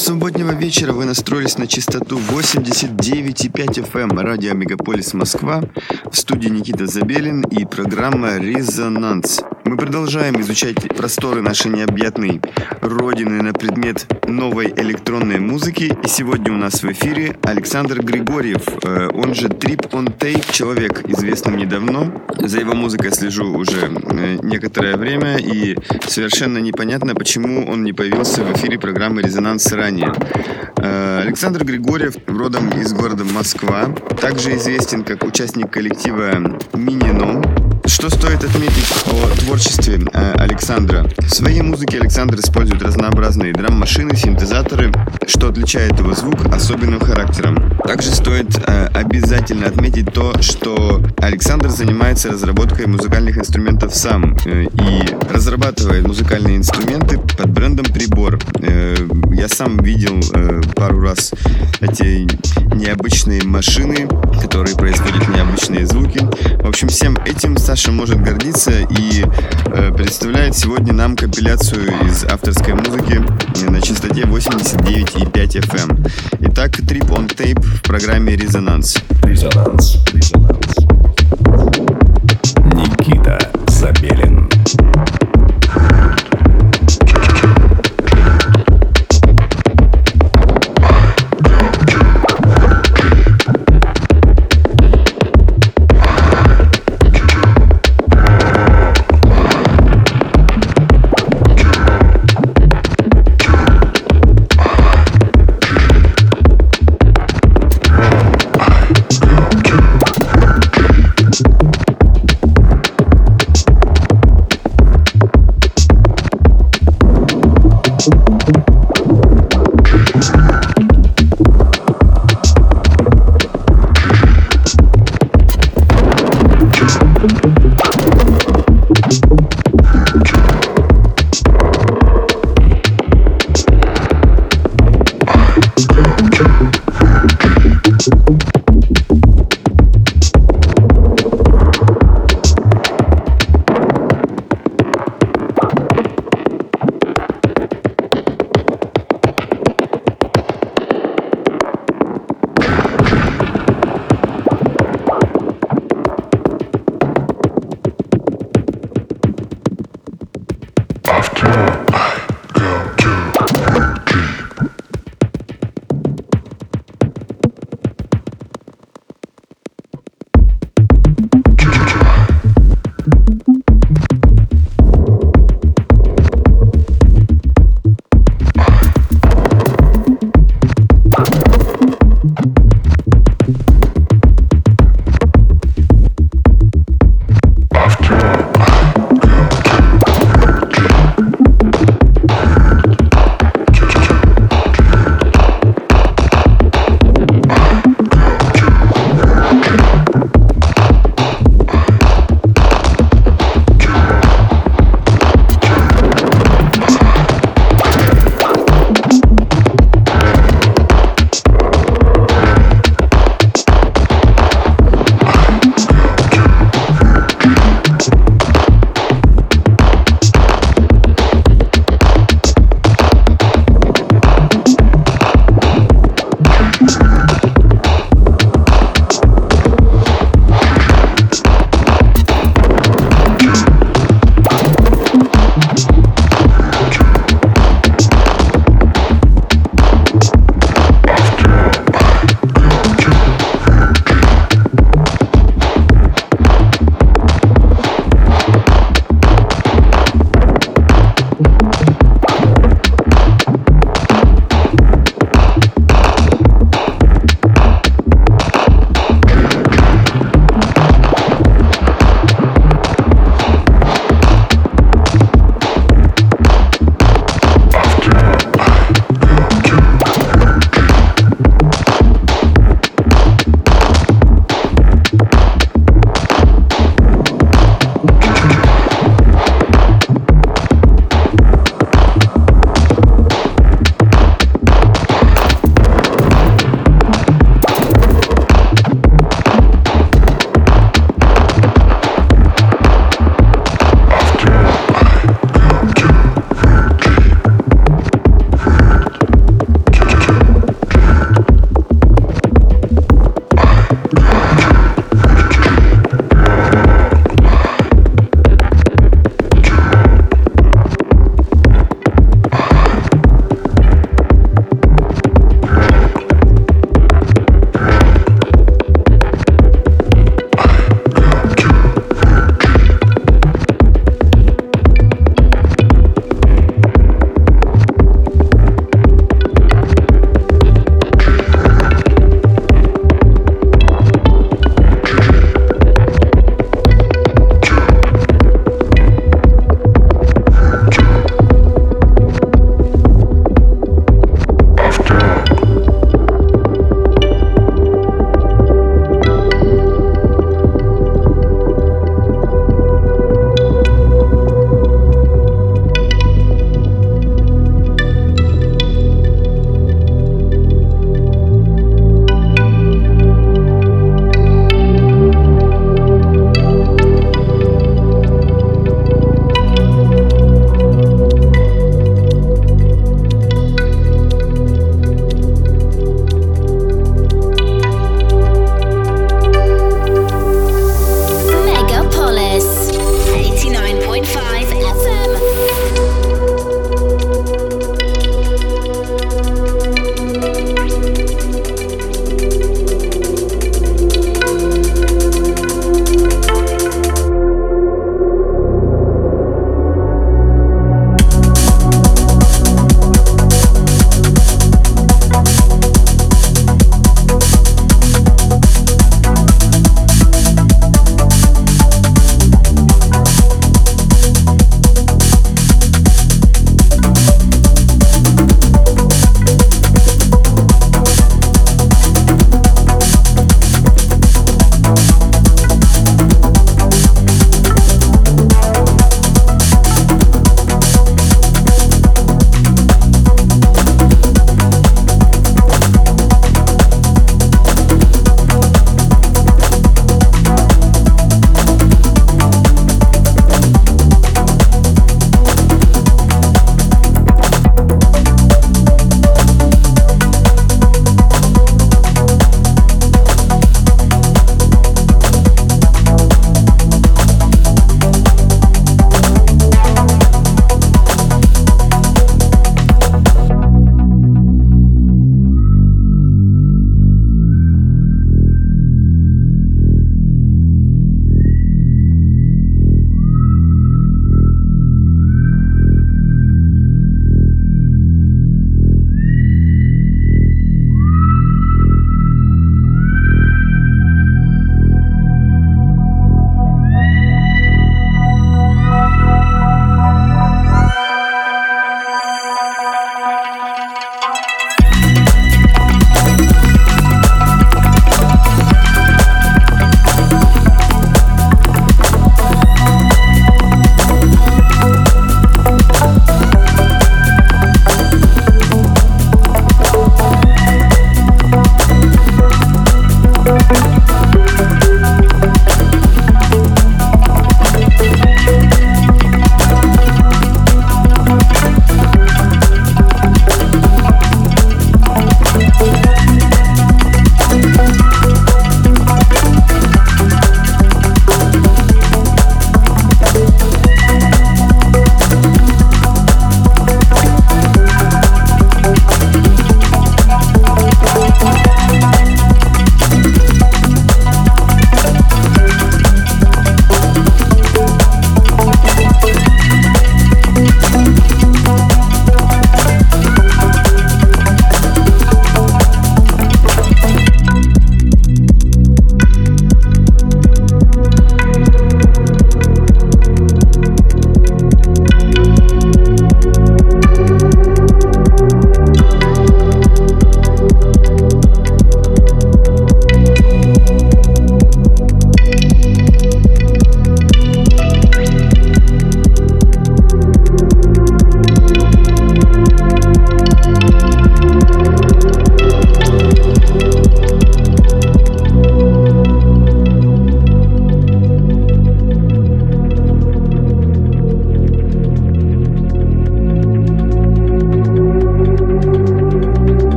субботнего вечера. Вы настроились на частоту 89,5 FM радио Мегаполис Москва. В студии Никита Забелин и программа «Резонанс». Мы продолжаем изучать просторы нашей необъятной родины на предмет новой электронной музыки. И сегодня у нас в эфире Александр Григорьев, э, он же Trip on Tape, человек, известный мне давно. За его музыкой слежу уже э, некоторое время, и совершенно непонятно, почему он не появился в эфире программы «Резонанс» ранее. Э, Александр Григорьев родом из города Москва, также известен как участник коллектива «Минином», что стоит отметить о творчестве э, Александра? В своей музыке Александр использует разнообразные драм-машины, синтезаторы, что отличает его звук особенным характером. Также стоит э, обязательно отметить то, что Александр занимается разработкой музыкальных инструментов сам э, и разрабатывает музыкальные инструменты под брендом Прибор. Я сам видел пару раз эти необычные машины, которые производят необычные звуки. В общем, всем этим Саша может гордиться и э, представляет сегодня нам компиляцию из авторской музыки на частоте 89,5 FM. Итак, Trip on Tape в программе. Резонанс. Резонанс.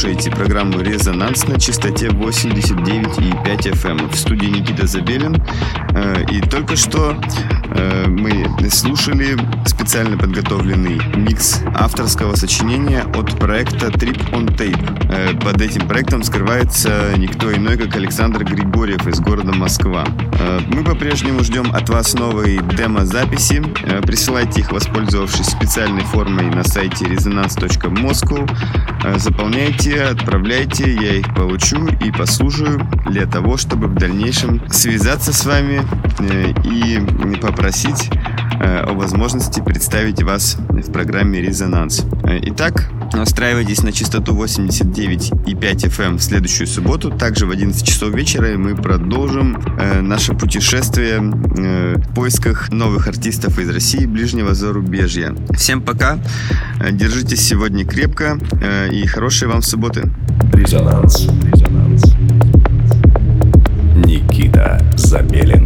Слушаете программу «Резонанс» на частоте 89,5 FM. Эм. В студии Никита Забелин. Э, и только что э, мы слушали специально подготовленный микс авторского сочинения от проекта Trip on Tape. Э, под этим проектом скрывается никто иной, как Александр Григорьев из города Москва. Мы по-прежнему ждем от вас новые демо-записи. Присылайте их, воспользовавшись специальной формой на сайте resonance.moscow. Заполняйте, отправляйте, я их получу и послушаю для того, чтобы в дальнейшем связаться с вами и попросить э, о возможности представить вас в программе «Резонанс». Э, итак, настраивайтесь на частоту 89,5 FM эм в следующую субботу, также в 11 часов вечера, мы продолжим э, наше путешествие в поисках новых артистов из России и ближнего зарубежья. Всем пока, держитесь сегодня крепко и хорошей вам субботы. Резонанс. Резонанс. Никита Забелин.